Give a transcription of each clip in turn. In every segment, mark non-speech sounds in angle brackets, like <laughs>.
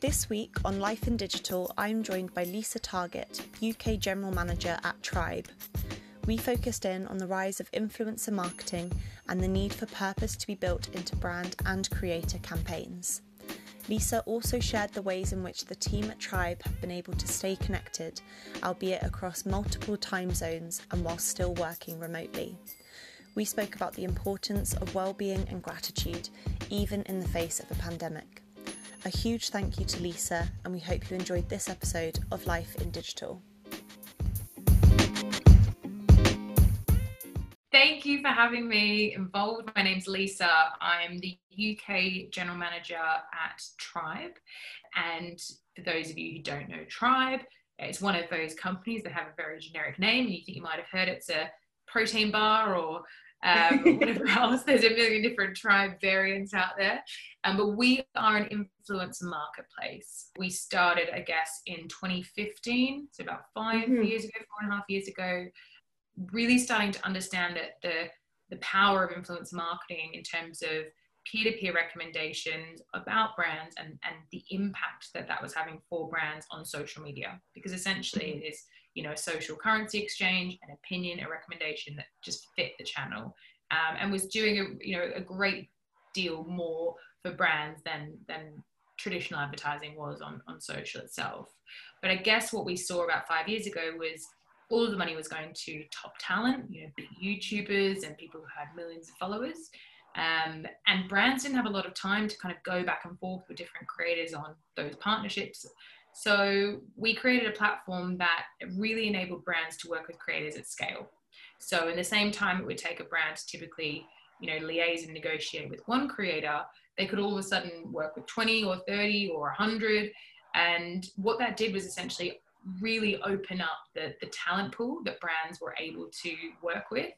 This week on Life in Digital, I'm joined by Lisa Target, UK General Manager at Tribe. We focused in on the rise of influencer marketing and the need for purpose to be built into brand and creator campaigns. Lisa also shared the ways in which the team at Tribe have been able to stay connected, albeit across multiple time zones and while still working remotely. We spoke about the importance of well-being and gratitude, even in the face of a pandemic. A huge thank you to Lisa, and we hope you enjoyed this episode of Life in Digital. Thank you for having me involved. My name's Lisa. I'm the UK General Manager at Tribe. And for those of you who don't know Tribe, it's one of those companies that have a very generic name. You think you might have heard it's a protein bar or um, <laughs> whatever else. There's a million different tribe variants out there. Um, but we are an influencer marketplace. We started, I guess, in 2015, so about 5 mm-hmm. years ago, four and a half years ago, really starting to understand that the the power of influence marketing in terms of peer-to-peer recommendations about brands and, and the impact that that was having for brands on social media because essentially mm-hmm. it is you know, a social currency exchange, an opinion, a recommendation that just fit the channel, um, and was doing a you know a great deal more for brands than than traditional advertising was on on social itself. But I guess what we saw about five years ago was all of the money was going to top talent, you know, big YouTubers and people who had millions of followers. Um, and brands didn't have a lot of time to kind of go back and forth with different creators on those partnerships so we created a platform that really enabled brands to work with creators at scale. So in the same time it would take a brand to typically, you know, liaise and negotiate with one creator, they could all of a sudden work with 20 or 30 or 100. And what that did was essentially really open up the, the talent pool that brands were able to work with.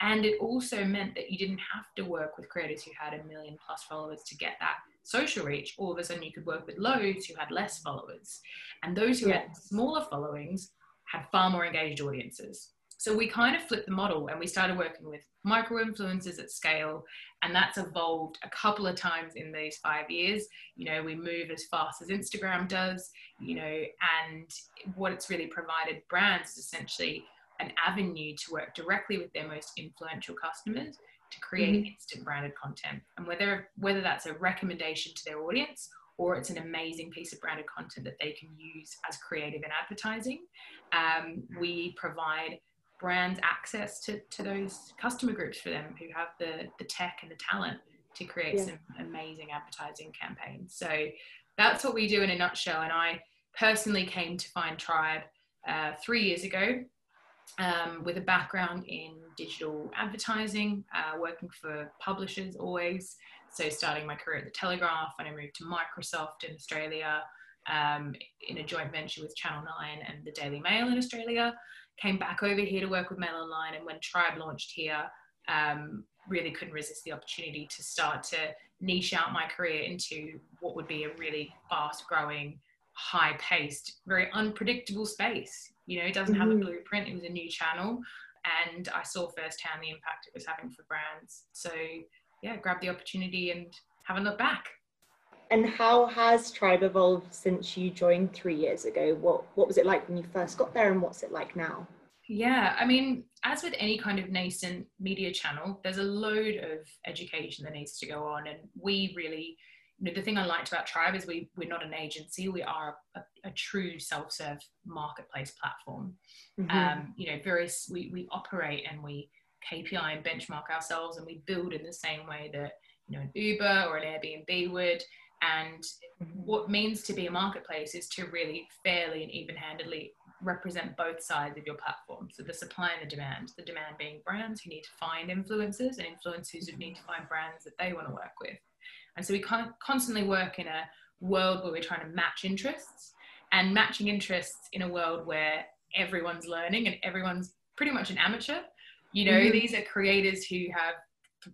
And it also meant that you didn't have to work with creators who had a million plus followers to get that social reach, all of a sudden you could work with loads who had less followers. And those who had smaller followings had far more engaged audiences. So we kind of flipped the model and we started working with micro influencers at scale. And that's evolved a couple of times in these five years. You know, we move as fast as Instagram does, you know, and what it's really provided brands is essentially an avenue to work directly with their most influential customers to create mm-hmm. instant branded content and whether whether that's a recommendation to their audience or it's an amazing piece of branded content that they can use as creative in advertising um, we provide brands access to, to those customer groups for them who have the, the tech and the talent to create yeah. some amazing advertising campaigns so that's what we do in a nutshell and i personally came to find tribe uh, three years ago um, with a background in digital advertising, uh, working for publishers always. So, starting my career at the Telegraph, and I moved to Microsoft in Australia um, in a joint venture with Channel 9 and the Daily Mail in Australia. Came back over here to work with Mail Online, and when Tribe launched here, um, really couldn't resist the opportunity to start to niche out my career into what would be a really fast growing, high paced, very unpredictable space. You know, it doesn't have a mm-hmm. blueprint. It was a new channel, and I saw firsthand the impact it was having for brands. So yeah, grab the opportunity and haven't looked back. And how has Tribe evolved since you joined three years ago? What what was it like when you first got there, and what's it like now? Yeah, I mean, as with any kind of nascent media channel, there's a load of education that needs to go on, and we really the thing I liked about Tribe is we we're not an agency. We are a, a true self-serve marketplace platform. Mm-hmm. Um, you know, very we we operate and we KPI and benchmark ourselves, and we build in the same way that you know an Uber or an Airbnb would. And mm-hmm. what means to be a marketplace is to really fairly and even-handedly represent both sides of your platform. So the supply and the demand. The demand being brands who need to find influencers, and influencers who need to find brands that they want to work with. And so we constantly work in a world where we're trying to match interests and matching interests in a world where everyone's learning and everyone's pretty much an amateur. You know, mm-hmm. these are creators who have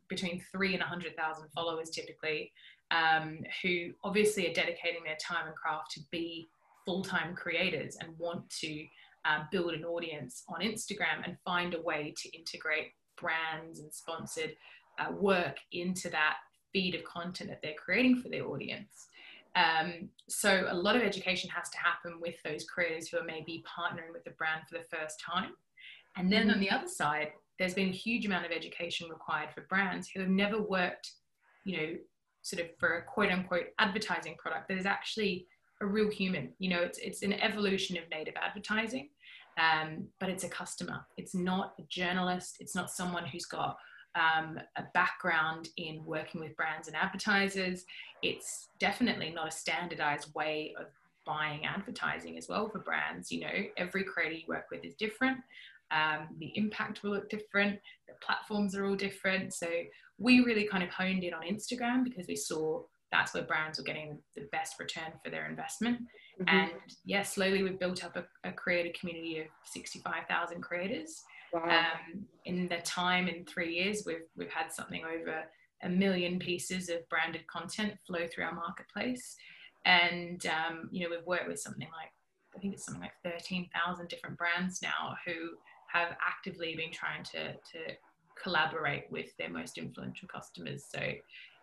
between three and 100,000 followers typically, um, who obviously are dedicating their time and craft to be full time creators and want to uh, build an audience on Instagram and find a way to integrate brands and sponsored uh, work into that feed of content that they're creating for their audience. Um, so a lot of education has to happen with those creators who are maybe partnering with the brand for the first time. And then mm-hmm. on the other side, there's been a huge amount of education required for brands who have never worked, you know, sort of for a quote unquote advertising product that is actually a real human. You know, it's it's an evolution of native advertising, um, but it's a customer. It's not a journalist. It's not someone who's got um, a background in working with brands and advertisers. It's definitely not a standardized way of buying advertising as well for brands. You know, every creator you work with is different. Um, the impact will look different. The platforms are all different. So we really kind of honed in on Instagram because we saw that's where brands were getting the best return for their investment. Mm-hmm. And yeah, slowly we've built up a, a creator community of 65,000 creators. Wow. Um, in the time in three years, we've we've had something over a million pieces of branded content flow through our marketplace, and um, you know we've worked with something like I think it's something like thirteen thousand different brands now who have actively been trying to to collaborate with their most influential customers. So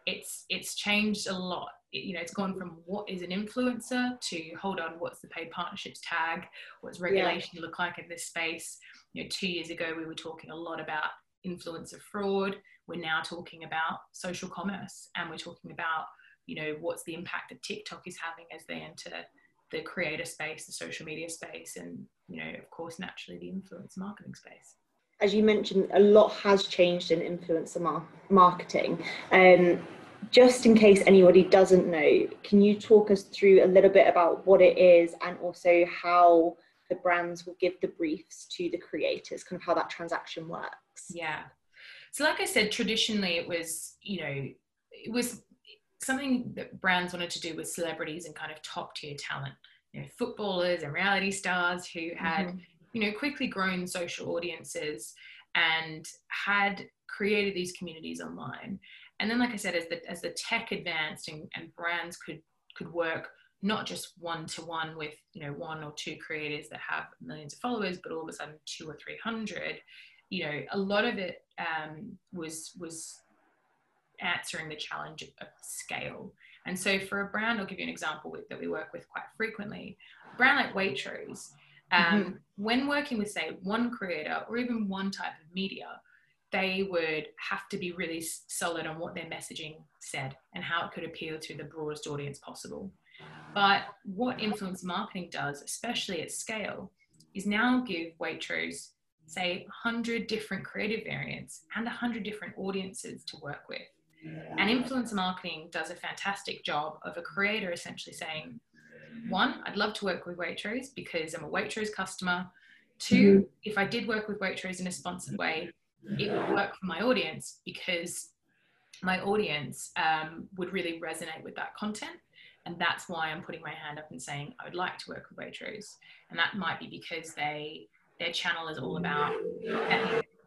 it's it's changed a lot. It, you know, it's gone from what is an influencer to hold on, what's the paid partnerships tag? What's regulation yeah. look like in this space? You know, two years ago we were talking a lot about influencer fraud. We're now talking about social commerce, and we're talking about you know what's the impact that TikTok is having as they enter the creator space, the social media space, and you know, of course, naturally the influence marketing space as you mentioned, a lot has changed in influencer mar- marketing. Um, just in case anybody doesn't know, can you talk us through a little bit about what it is and also how the brands will give the briefs to the creators, kind of how that transaction works? Yeah. So, like I said, traditionally it was, you know, it was something that brands wanted to do with celebrities and kind of top tier talent, you know, footballers and reality stars who had, mm-hmm. You know, quickly grown social audiences and had created these communities online. And then like i said as the as the tech advanced and, and brands could could work not just one to one with you know one or two creators that have millions of followers but all of a sudden two or three hundred you know a lot of it um, was was answering the challenge of scale. And so for a brand i'll give you an example with, that we work with quite frequently a brand like waitrose um, mm-hmm. when working with say one creator or even one type of media they would have to be really solid on what their messaging said and how it could appeal to the broadest audience possible. But what influence marketing does, especially at scale, is now give Waitrose, say, 100 different creative variants and 100 different audiences to work with. And influence marketing does a fantastic job of a creator essentially saying, one, I'd love to work with Waitrose because I'm a Waitrose customer. 2 mm-hmm. if I did work with Waitrose in a sponsored way, it would work for my audience because my audience um, would really resonate with that content. And that's why I'm putting my hand up and saying I would like to work with Waitrose. And that might be because they their channel is all about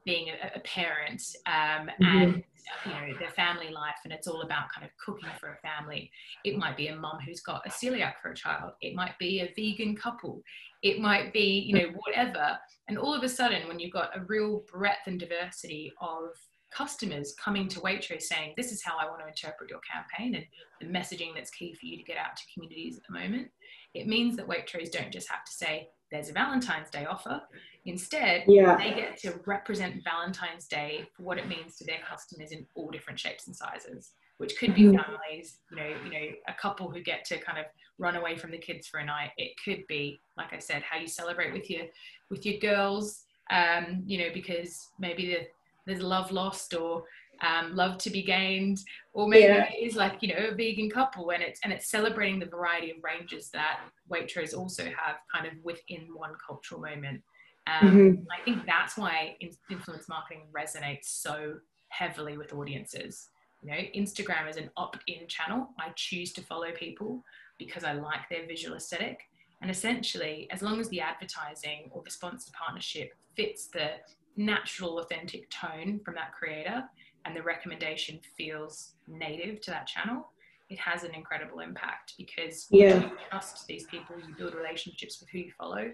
being a, a parent um, mm-hmm. and you know their family life and it's all about kind of cooking for a family. It might be a mom who's got a celiac for a child. It might be a vegan couple. It might be you know whatever. And all of a sudden when you've got a real breadth and diversity of customers coming to Waitrose saying this is how I want to interpret your campaign and the messaging that's key for you to get out to communities at the moment it means that Waitrose don't just have to say there's a Valentine's Day offer. Instead, yeah. they get to represent Valentine's Day for what it means to their customers in all different shapes and sizes, which could be mm-hmm. families, you know, you know, a couple who get to kind of run away from the kids for a night. It could be, like I said, how you celebrate with your with your girls, um, you know, because maybe the, there's love lost or um, love to be gained, or maybe yeah. it is like you know a vegan couple, and it's and it's celebrating the variety of ranges that Waitrose also have kind of within one cultural moment. Um, mm-hmm. I think that's why influence marketing resonates so heavily with audiences. You know, Instagram is an opt-in channel. I choose to follow people because I like their visual aesthetic. And essentially, as long as the advertising or the sponsored partnership fits the natural, authentic tone from that creator, and the recommendation feels native to that channel, it has an incredible impact because yeah. you trust these people, you build relationships with who you follow.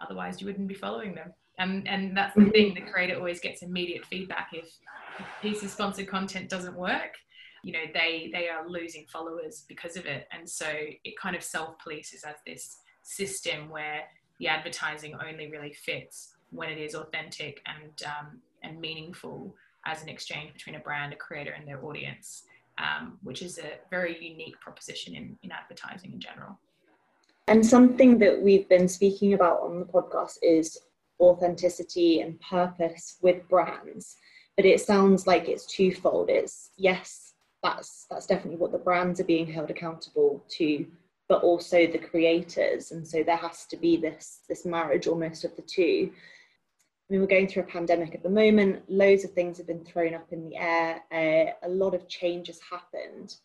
Otherwise, you wouldn't be following them. And, and that's the thing, the creator always gets immediate feedback if a piece of sponsored content doesn't work. you know they they are losing followers because of it and so it kind of self-polices as this system where the advertising only really fits when it is authentic and um, and meaningful as an exchange between a brand a creator and their audience um, which is a very unique proposition in, in advertising in general. And something that we've been speaking about on the podcast is authenticity and purpose with brands. But it sounds like it's twofold. It's yes that's that's definitely what the brands are being held accountable to but also the creators. And so there has to be this this marriage almost of the two I mean, we're going through a pandemic at the moment. Loads of things have been thrown up in the air. Uh, a lot of change has happened.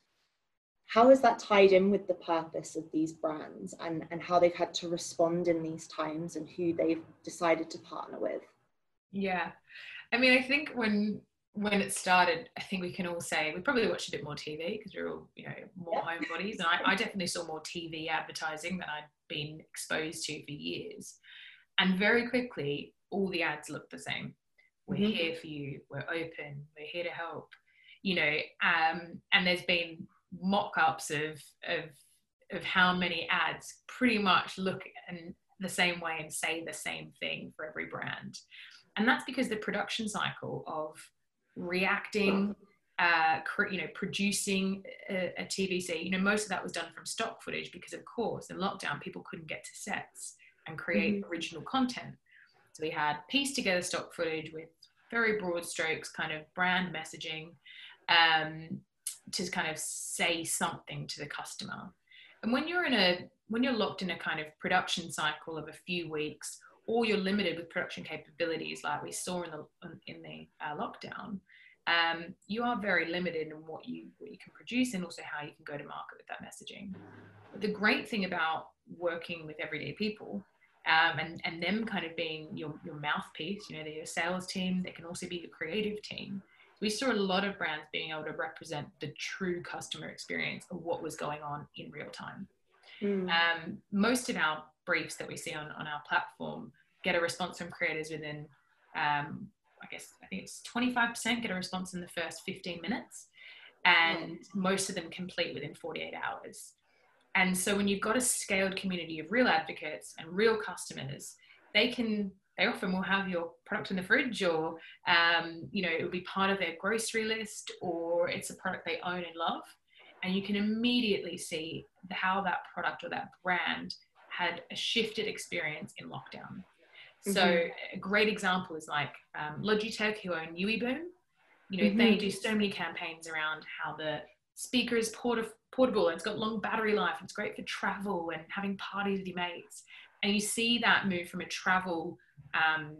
How is that tied in with the purpose of these brands and, and how they've had to respond in these times and who they've decided to partner with? Yeah. I mean, I think when when it started, I think we can all say we probably watched a bit more TV because we are all, you know, more yeah. homebodies. And I, I, definitely saw more TV advertising than I'd been exposed to for years. And very quickly, all the ads look the same. We're mm-hmm. here for you. We're open. We're here to help. You know, um, and there's been mock-ups of of of how many ads pretty much look in the same way and say the same thing for every brand. And that's because the production cycle of reacting, uh, you know, producing a, a, TVC. You know, most of that was done from stock footage because, of course, in lockdown, people couldn't get to sets and create mm-hmm. original content. So we had pieced together stock footage with very broad strokes, kind of brand messaging, um, to kind of say something to the customer. And when you're in a when you're locked in a kind of production cycle of a few weeks or you're limited with production capabilities like we saw in the in the uh, lockdown um, you are very limited in what you what you can produce and also how you can go to market with that messaging but the great thing about working with everyday people um, and and them kind of being your your mouthpiece you know they're your sales team they can also be your creative team we saw a lot of brands being able to represent the true customer experience of what was going on in real time mm. um, most of our briefs that we see on, on our platform get a response from creators within, um, I guess, I think it's 25% get a response in the first 15 minutes, and most of them complete within 48 hours. And so when you've got a scaled community of real advocates and real customers, they can they often will have your product in the fridge or um, you know it will be part of their grocery list or it's a product they own and love and you can immediately see how that product or that brand had a shifted experience in lockdown. So mm-hmm. a great example is like um, Logitech, who own UE Boom. You know, mm-hmm. they do so many campaigns around how the speaker is port- portable and it's got long battery life and it's great for travel and having parties with your mates. And you see that move from a travel um,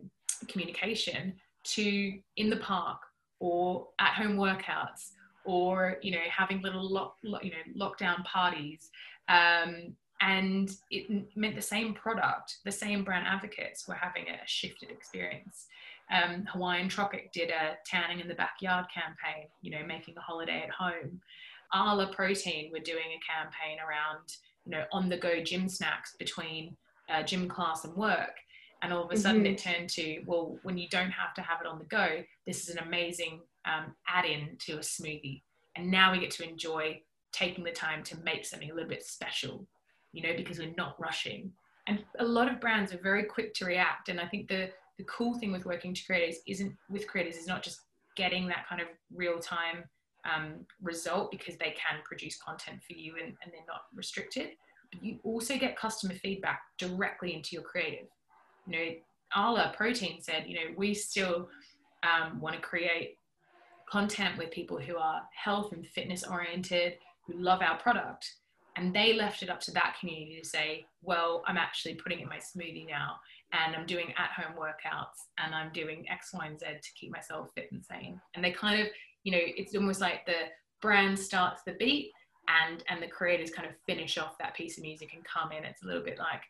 communication to in the park or at home workouts or you know having little lock, you know lockdown parties um, and it meant the same product, the same brand advocates were having a shifted experience. Um, Hawaiian Tropic did a tanning in the backyard campaign, you know, making a holiday at home. Arla Protein were doing a campaign around, you know, on the go gym snacks between uh, gym class and work. And all of a sudden mm-hmm. it turned to, well, when you don't have to have it on the go, this is an amazing um, add in to a smoothie. And now we get to enjoy taking the time to make something a little bit special you know, because we're not rushing. And a lot of brands are very quick to react. And I think the the cool thing with working to creators isn't with creators is not just getting that kind of real time um, result because they can produce content for you and, and they're not restricted. But you also get customer feedback directly into your creative. You know, Arla Protein said, you know, we still um, want to create content with people who are health and fitness oriented, who love our product and they left it up to that community to say well i'm actually putting in my smoothie now and i'm doing at home workouts and i'm doing x y and z to keep myself fit and sane. And they kind of you know it's almost like the brand starts the beat and and the creators kind of finish off that piece of music and come in. It's a little bit like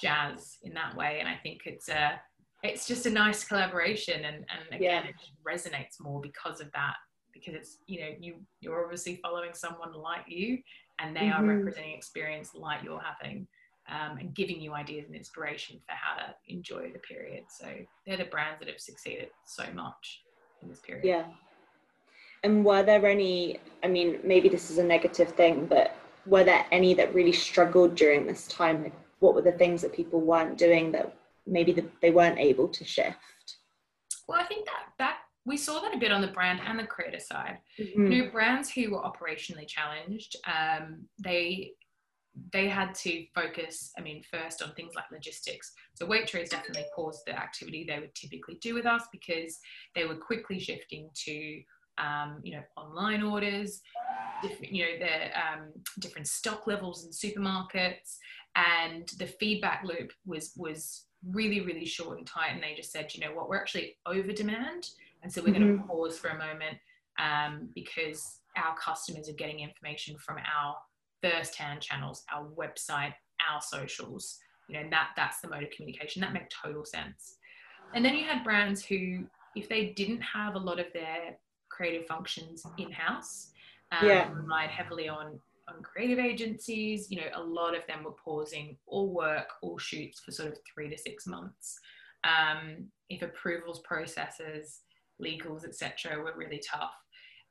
jazz in that way. And i think it's a it's just a nice collaboration and and again yeah. it resonates more because of that because it's you know you you're obviously following someone like you and they mm-hmm. are representing experience like you're having um, and giving you ideas and inspiration for how to enjoy the period. So they're the brands that have succeeded so much in this period. Yeah. And were there any I mean, maybe this is a negative thing, but were there any that really struggled during this time? Like, what were the things that people weren't doing that maybe the, they weren't able to shift? Well, I think that that we saw that a bit on the brand and the creator side. Mm-hmm. Know, brands who were operationally challenged, um, they they had to focus, I mean, first on things like logistics. So Waitrose definitely paused the activity they would typically do with us because they were quickly shifting to, um, you know, online orders, different, you know, the um, different stock levels in supermarkets, and the feedback loop was was really really short and tight. And they just said, you know what, we're actually over demand and so we're mm-hmm. going to pause for a moment um, because our customers are getting information from our first-hand channels, our website, our socials. You know, that that's the mode of communication. That made total sense. And then you had brands who, if they didn't have a lot of their creative functions in-house, um, yeah. relied heavily on on creative agencies. You know, a lot of them were pausing all work, all shoots for sort of three to six months. Um, if approvals processes legals, etc., were really tough.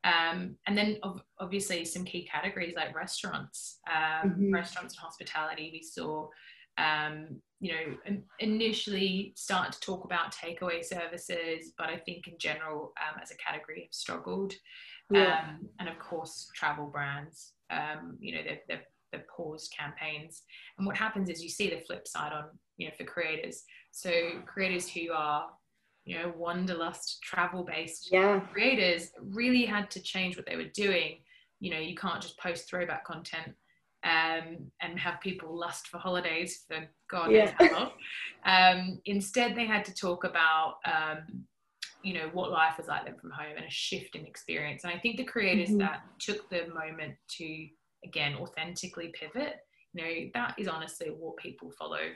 Um, and then ov- obviously some key categories like restaurants, um, mm-hmm. restaurants and hospitality. We saw, um, you know, initially start to talk about takeaway services, but I think in general, um, as a category, have struggled. Yeah. Um, and of course, travel brands. Um, you know, they've, they've, they've paused campaigns. And what happens is you see the flip side on, you know, for creators. So creators who are you know wanderlust travel based yeah. creators really had to change what they were doing you know you can't just post throwback content um, and have people lust for holidays for god knows yeah. how long um, instead they had to talk about um, you know what life was like then from home and a shift in experience and i think the creators mm-hmm. that took the moment to again authentically pivot you know that is honestly what people follow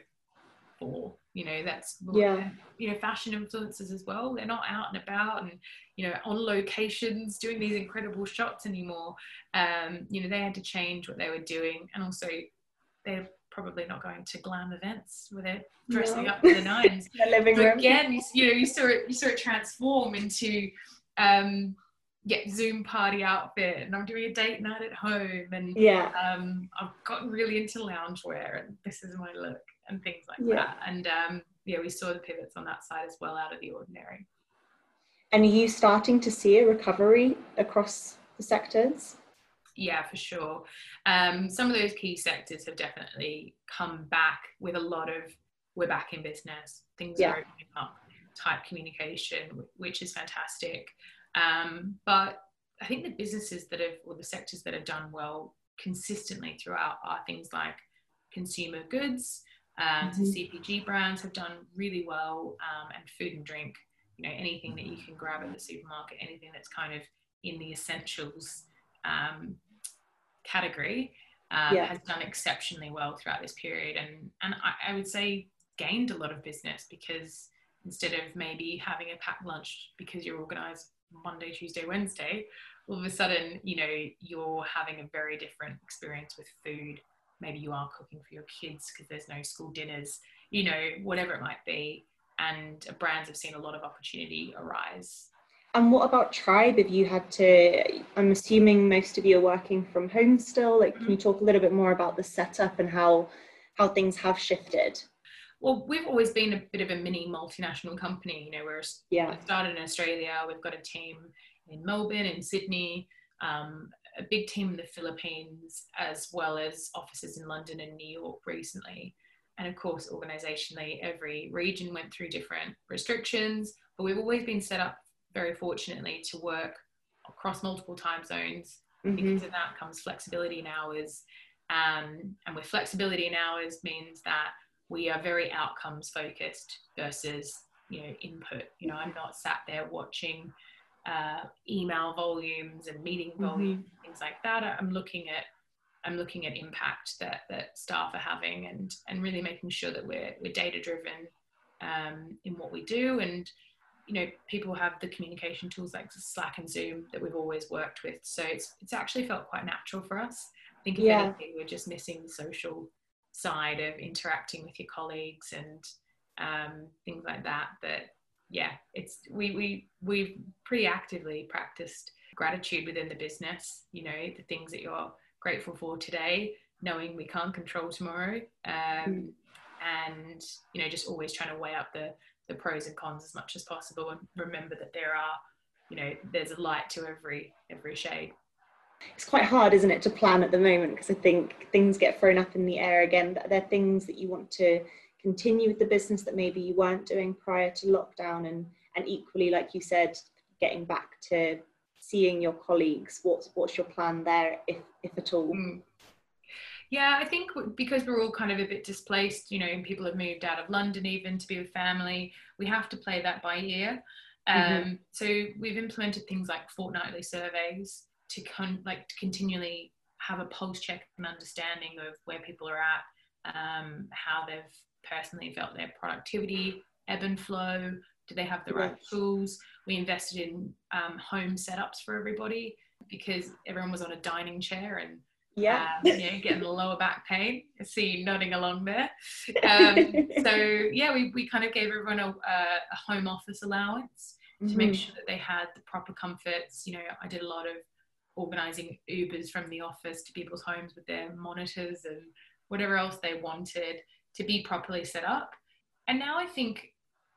for you know that's yeah you know fashion influencers as well they're not out and about and you know on locations doing these incredible shots anymore um you know they had to change what they were doing and also they're probably not going to glam events where they're dressing no. up in the <laughs> nines living room. again you, you know you saw it you saw it transform into um get Zoom party outfit and I'm doing a date night at home and yeah um I've gotten really into loungewear and this is my look and things like yeah. that. And um, yeah, we saw the pivots on that side as well out of the ordinary. And are you starting to see a recovery across the sectors? Yeah, for sure. Um, some of those key sectors have definitely come back with a lot of we're back in business, things yeah. are opening up, type communication, which is fantastic. Um, but I think the businesses that have, or the sectors that have done well consistently throughout are things like consumer goods, um, mm-hmm. So CPG brands have done really well, um, and food and drink. You know, anything that you can grab at the supermarket, anything that's kind of in the essentials um, category, um, yeah. has done exceptionally well throughout this period, and and I, I would say gained a lot of business because instead of maybe having a packed lunch because you're organized Monday, Tuesday, Wednesday, all of a sudden, you know, you're having a very different experience with food maybe you are cooking for your kids because there's no school dinners, you know, whatever it might be. And brands have seen a lot of opportunity arise. And what about Tribe? If you had to, I'm assuming most of you are working from home still. Like, mm-hmm. can you talk a little bit more about the setup and how how things have shifted? Well, we've always been a bit of a mini multinational company. You know, we're yeah. started in Australia. We've got a team in Melbourne, in Sydney, um, a big team in the Philippines, as well as offices in London and New York recently. And of course, organizationally, every region went through different restrictions, but we've always been set up very fortunately to work across multiple time zones. Mm-hmm. Because of that comes flexibility in hours. Um, and with flexibility in hours means that we are very outcomes focused versus you know input you know i'm not sat there watching uh, email volumes and meeting mm-hmm. volume, mm-hmm. things like that. I'm looking at I'm looking at impact that that staff are having and and really making sure that we're we're data driven um, in what we do and you know people have the communication tools like Slack and Zoom that we've always worked with so it's it's actually felt quite natural for us I think if yeah. anything we're just missing the social side of interacting with your colleagues and um, things like that that yeah, it's we we we've pretty actively practiced gratitude within the business, you know, the things that you're grateful for today, knowing we can't control tomorrow. Um, mm. And, you know, just always trying to weigh up the, the pros and cons as much as possible and remember that there are, you know, there's a light to every every shade. It's quite hard, isn't it, to plan at the moment because I think things get thrown up in the air again. There are things that you want to continue with the business that maybe you weren't doing prior to lockdown and and equally like you said getting back to seeing your colleagues what's what's your plan there if if at all mm. yeah i think because we're all kind of a bit displaced you know and people have moved out of london even to be with family we have to play that by ear mm-hmm. um, mm-hmm. so we've implemented things like fortnightly surveys to con- like to continually have a pulse check and understanding of where people are at um, how they've personally felt their productivity ebb and flow do they have the right tools we invested in um, home setups for everybody because everyone was on a dining chair and yeah, um, know, getting the <laughs> lower back pain. I see you nodding along there. <laughs> Um, so yeah, we, we kind of gave everyone a, a home office allowance to mm-hmm. make sure that they had the proper comforts. You know, I did a lot of organizing Ubers from the office to people's homes with their monitors and whatever else they wanted to be properly set up. And now I think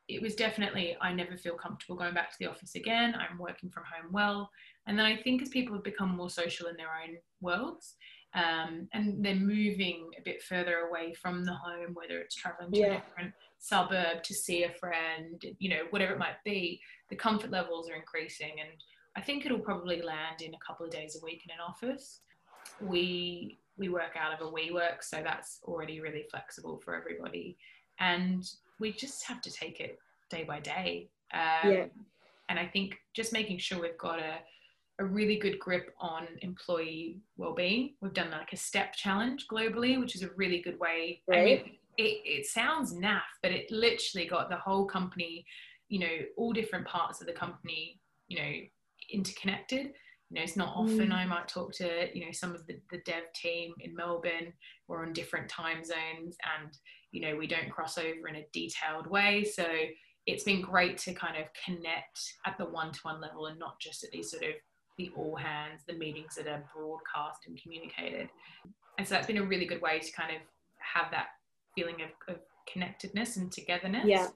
it was definitely I never feel comfortable going back to the office again. I'm working from home well. And then I think as people have become more social in their own worlds, um, and they're moving a bit further away from the home, whether it's traveling to yeah. a different suburb to see a friend, you know, whatever it might be, the comfort levels are increasing. And I think it'll probably land in a couple of days a week in an office. We we work out of a WeWork, so that's already really flexible for everybody. And we just have to take it day by day. Um, yeah. And I think just making sure we've got a, a really good grip on employee well-being. We've done like a step challenge globally, which is a really good way. Right. I mean, it, it sounds naff, but it literally got the whole company, you know, all different parts of the company, you know, interconnected. You know, it's not often mm. I might talk to, you know, some of the, the dev team in Melbourne. We're on different time zones and you know we don't cross over in a detailed way. So it's been great to kind of connect at the one-to-one level and not just at these sort of the all hands the meetings that are broadcast and communicated. And so that's been a really good way to kind of have that feeling of, of connectedness and togetherness. Yeah.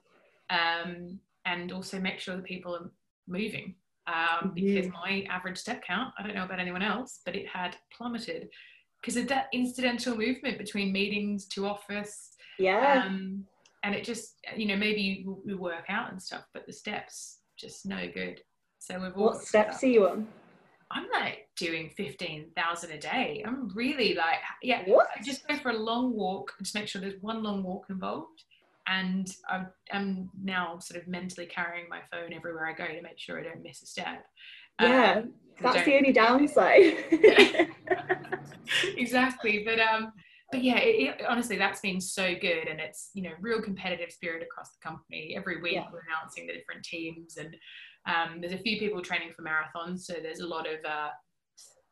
Um, and also make sure that people are moving um, because my average step count i don't know about anyone else but it had plummeted because of that incidental movement between meetings to office yeah. Um, and it just, you know, maybe we work out and stuff, but the steps just no good. So we've all. What steps are you on? I'm like doing 15,000 a day. I'm really like, yeah, what? I just go for a long walk, just make sure there's one long walk involved. And I'm, I'm now sort of mentally carrying my phone everywhere I go to make sure I don't miss a step. Yeah, um, that's the only downside. <laughs> exactly. But um, but yeah, it, it, honestly, that's been so good, and it's you know real competitive spirit across the company. Every week yeah. we're announcing the different teams, and um, there's a few people training for marathons, so there's a lot of uh,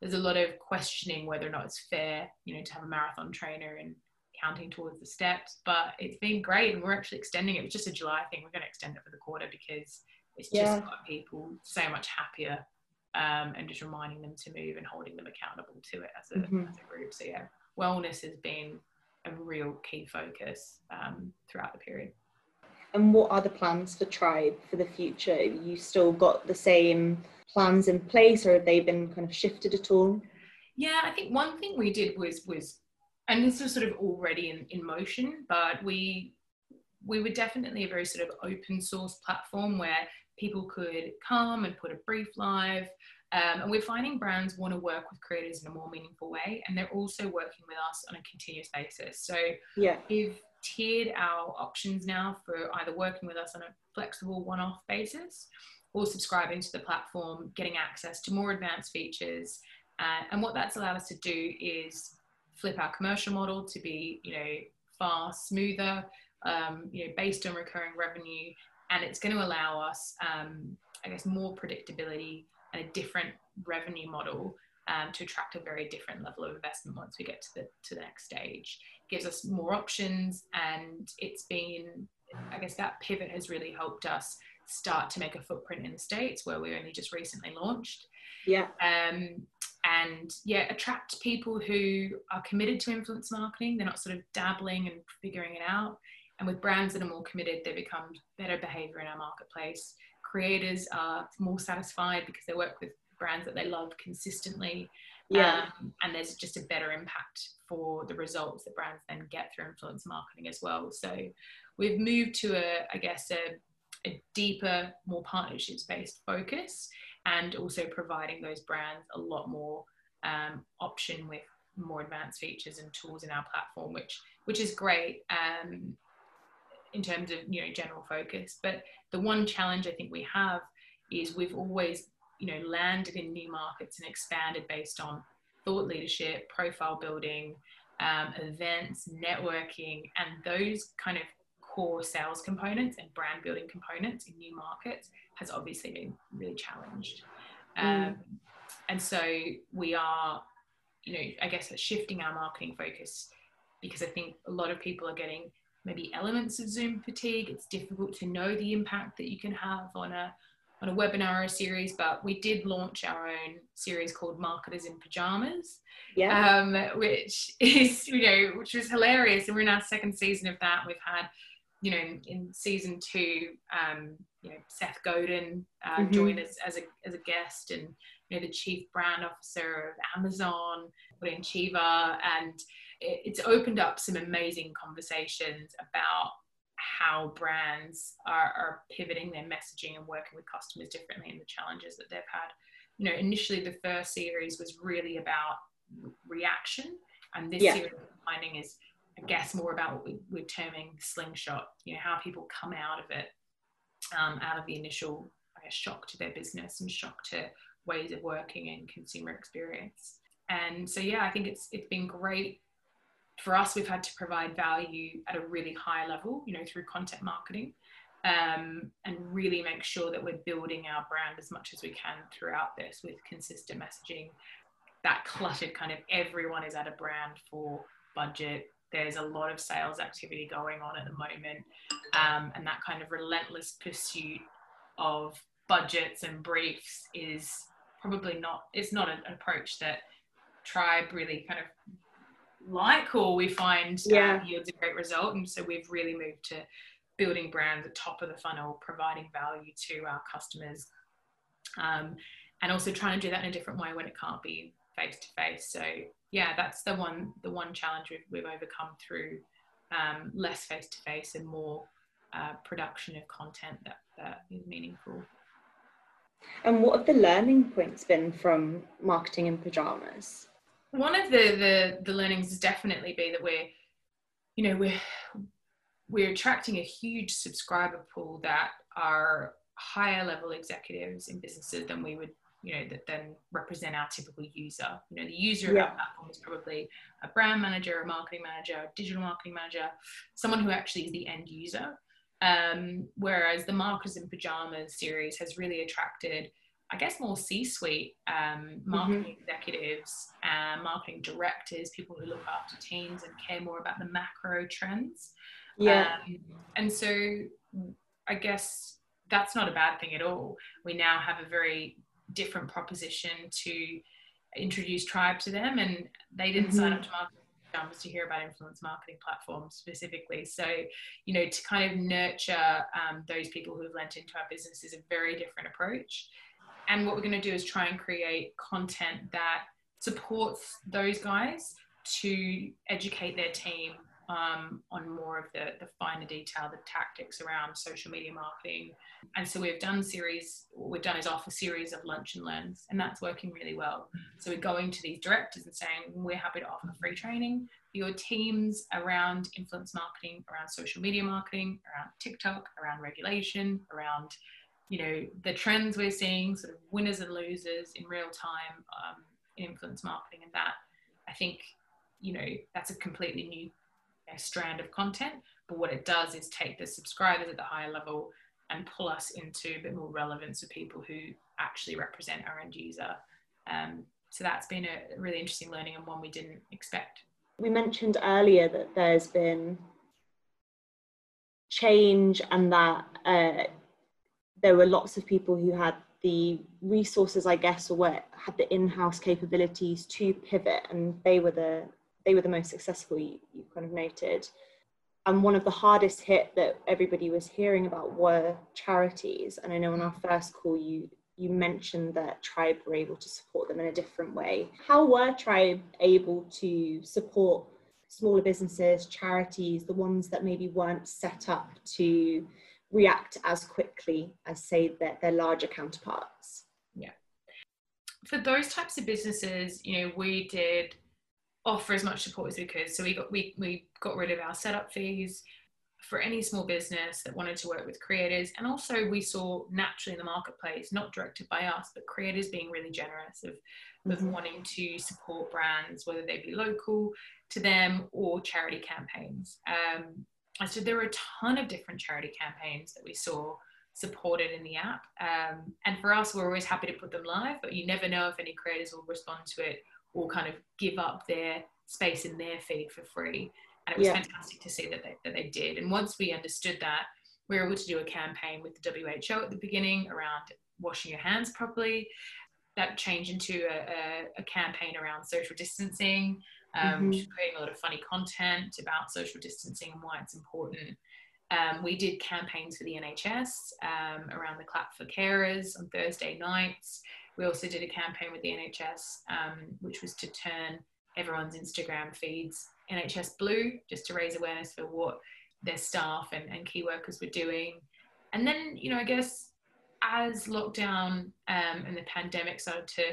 there's a lot of questioning whether or not it's fair, you know, to have a marathon trainer and counting towards the steps. But it's been great, and we're actually extending it. It's just a July thing. We're going to extend it for the quarter because it's just got people so much happier, um, and just reminding them to move and holding them accountable to it as a, mm-hmm. as a group. So yeah, wellness has been a real key focus um, throughout the period. And what are the plans for Tribe for the future? you still got the same plans in place, or have they been kind of shifted at all? Yeah, I think one thing we did was was, and this was sort of already in, in motion, but we we were definitely a very sort of open source platform where people could come and put a brief live um, and we're finding brands want to work with creators in a more meaningful way, and they're also working with us on a continuous basis. So yeah. we've tiered our options now for either working with us on a flexible one-off basis or subscribing to the platform, getting access to more advanced features. Uh, and what that's allowed us to do is flip our commercial model to be, you know, far smoother, um, you know, based on recurring revenue, and it's going to allow us, um, I guess, more predictability and a different revenue model um, to attract a very different level of investment once we get to the to the next stage. It gives us more options, and it's been, I guess, that pivot has really helped us start to make a footprint in the states where we only just recently launched. Yeah. Um, and yeah, attract people who are committed to influence marketing. They're not sort of dabbling and figuring it out. And with brands that are more committed, they become better behavior in our marketplace. Creators are more satisfied because they work with brands that they love consistently. Yeah. Um, and there's just a better impact for the results that brands then get through influence marketing as well. So we've moved to a, I guess, a, a deeper, more partnerships based focus and also providing those brands a lot more um, option with more advanced features and tools in our platform, which which is great um, in terms of you know general focus. But the one challenge I think we have is we've always you know landed in new markets and expanded based on thought leadership, profile building, um, events, networking, and those kind of core sales components and brand building components in new markets has obviously been really challenged. Mm. Um, and so we are, you know, I guess shifting our marketing focus because I think a lot of people are getting maybe elements of Zoom fatigue. It's difficult to know the impact that you can have on a on a webinar or a series, but we did launch our own series called Marketers in Pajamas, yeah. um, which <laughs> is, you know, which was hilarious. And we're in our second season of that. We've had, you know, in, season two, um, you know, Seth Godin uh, mm-hmm. join us as a, as a guest and, you know, the chief brand officer of Amazon, William Cheever, and it, it's opened up some amazing conversations about how brands are, are pivoting their messaging and working with customers differently and the challenges that they've had. You know, initially the first series was really about reaction, and this yeah. series finding is, I guess, more about what we, we're terming slingshot. You know, how people come out of it, um, out of the initial, guess, shock to their business and shock to ways of working and consumer experience. And so, yeah, I think it's it's been great for us, we've had to provide value at a really high level, you know, through content marketing, um, and really make sure that we're building our brand as much as we can throughout this with consistent messaging. That cluttered kind of everyone is at a brand for budget. There's a lot of sales activity going on at the moment, um, and that kind of relentless pursuit of budgets and briefs is probably not. It's not an approach that Tribe really kind of like or we find uh, yeah. yields a great result. And so we've really moved to building brands at top of the funnel, providing value to our customers, um, and also trying to do that in a different way when it can't be face to face. So yeah, that's the one the one challenge we've, we've overcome through um, less face to face and more uh, production of content that, that is meaningful. And what have the learning points been from marketing in pajamas? one of the, the the learnings has definitely be that we're you know we're we're attracting a huge subscriber pool that are higher level executives in businesses than we would you know that then represent our typical user you know the user yeah. of our platform is probably a brand manager a marketing manager a digital marketing manager someone who actually is the end user um, whereas the marketers in pajamas series has really attracted I guess more C-suite um, marketing mm-hmm. executives, and marketing directors, people who look after teams and care more about the macro trends. Yeah. Um, and so I guess that's not a bad thing at all. We now have a very different proposition to introduce Tribe to them, and they didn't mm-hmm. sign up to marketing to hear about influence marketing platforms specifically. So, you know, to kind of nurture um, those people who've lent into our business is a very different approach. And what we're going to do is try and create content that supports those guys to educate their team um, on more of the, the finer detail, the tactics around social media marketing. And so we've done series, what we've done is offer series of lunch and learns, and that's working really well. So we're going to these directors and saying, we're happy to offer free training for your teams around influence marketing, around social media marketing, around TikTok, around regulation, around you know the trends we're seeing sort of winners and losers in real time um, in influence marketing and that i think you know that's a completely new strand of content but what it does is take the subscribers at the higher level and pull us into a bit more relevance for people who actually represent our end user. Um, so that's been a really interesting learning and one we didn't expect. We mentioned earlier that there's been change and that uh, there were lots of people who had the resources, I guess, or what had the in-house capabilities to pivot, and they were the they were the most successful. You, you kind of noted, and one of the hardest hit that everybody was hearing about were charities. And I know on our first call, you you mentioned that Tribe were able to support them in a different way. How were Tribe able to support smaller businesses, charities, the ones that maybe weren't set up to react as quickly as, say, their, their larger counterparts? Yeah. For those types of businesses, you know, we did offer as much support as we could. So we got we we got rid of our setup fees for any small business that wanted to work with creators. And also we saw naturally in the marketplace, not directed by us, but creators being really generous of, mm-hmm. of wanting to support brands, whether they be local to them or charity campaigns. Um, and so there were a ton of different charity campaigns that we saw supported in the app. Um, and for us, we're always happy to put them live, but you never know if any creators will respond to it or kind of give up their space in their feed for free. And it was yeah. fantastic to see that they, that they did. And once we understood that, we were able to do a campaign with the WHO at the beginning around washing your hands properly. That changed into a, a, a campaign around social distancing, um, mm-hmm. creating a lot of funny content about social distancing and why it's important. Um, we did campaigns for the NHS um, around the clap for carers on Thursday nights. We also did a campaign with the NHS, um, which was to turn everyone's Instagram feeds NHS Blue, just to raise awareness for what their staff and, and key workers were doing. And then, you know, I guess as lockdown um, and the pandemic started to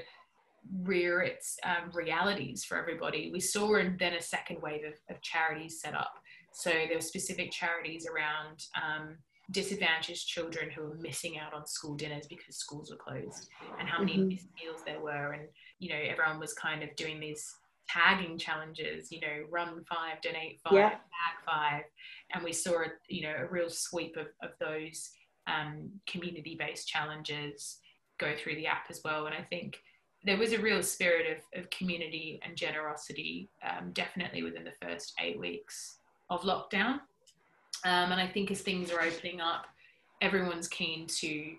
rear its um, realities for everybody, we saw then a second wave of, of, charities set up. So there were specific charities around um, disadvantaged children who were missing out on school dinners because schools were closed, and how many mm-hmm. missed meals there were, and you know everyone was kind of doing these tagging challenges. You know, run five, donate five, yeah. tag five, and we saw a, you know a real sweep of of those um, community-based challenges go through the app as well, and I think there was a real spirit of, of community and generosity, um, definitely within the first eight weeks of lockdown. Um, and I think as things are opening up, everyone's keen to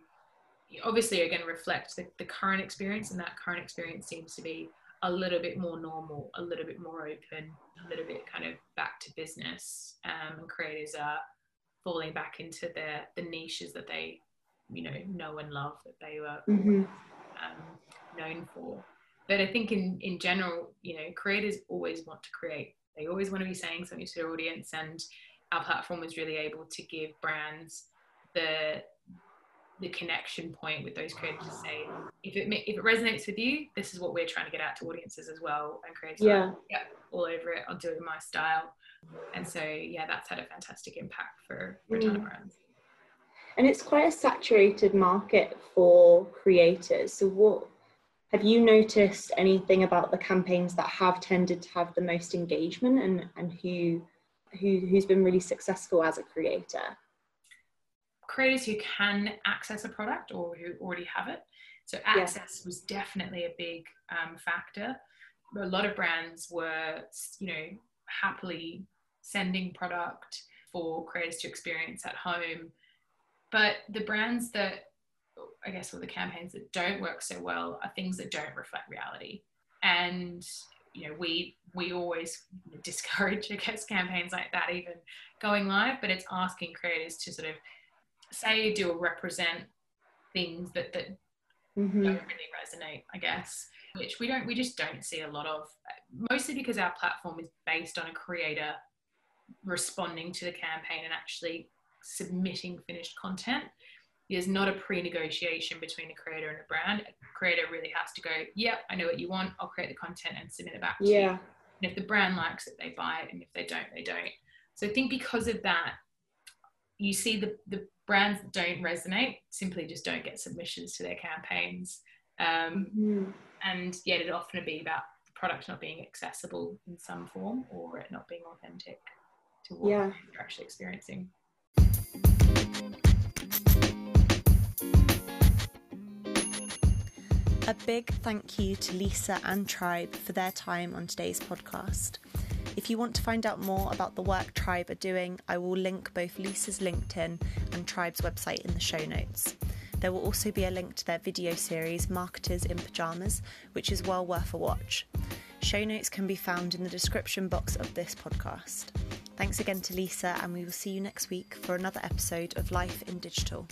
obviously again reflect the, the current experience, and that current experience seems to be a little bit more normal, a little bit more open, a little bit kind of back to business. Um, and creators are falling back into their the niches that they, you know, know and love that they were mm-hmm. um, known for. But I think in, in general, you know, creators always want to create. They always want to be saying something to their audience. And our platform was really able to give brands the the connection point with those creators to say if it if it resonates with you this is what we're trying to get out to audiences as well and creators yeah like, yeah. All over it i'll do it in my style. And so yeah that's had a fantastic impact for, for a ton of mm. brands. And it's quite a saturated market for creators. So what have you noticed anything about the campaigns that have tended to have the most engagement and, and who, who, who's been really successful as a creator? Creators who can access a product or who already have it. So access was definitely a big um, factor. A lot of brands were, you know, happily sending product for creators to experience at home. But the brands that I guess, or the campaigns that don't work so well are things that don't reflect reality. And you know, we we always discourage, <laughs> I guess, campaigns like that even going live. But it's asking creators to sort of say, do or represent things that that mm-hmm. don't really resonate, I guess. Which we don't, we just don't see a lot of. Mostly because our platform is based on a creator responding to the campaign and actually submitting finished content there's not a pre-negotiation between a creator and a brand. A creator really has to go, yeah, I know what you want. I'll create the content and submit it back to yeah. you. And if the brand likes it, they buy it. And if they don't, they don't. So I think because of that, you see the, the brands that don't resonate simply just don't get submissions to their campaigns. Um, mm-hmm. And yet it often be about the product not being accessible in some form or it not being authentic to what yeah. you're actually experiencing. A big thank you to Lisa and Tribe for their time on today's podcast. If you want to find out more about the work Tribe are doing, I will link both Lisa's LinkedIn and Tribe's website in the show notes. There will also be a link to their video series, Marketers in Pyjamas, which is well worth a watch. Show notes can be found in the description box of this podcast. Thanks again to Lisa, and we will see you next week for another episode of Life in Digital.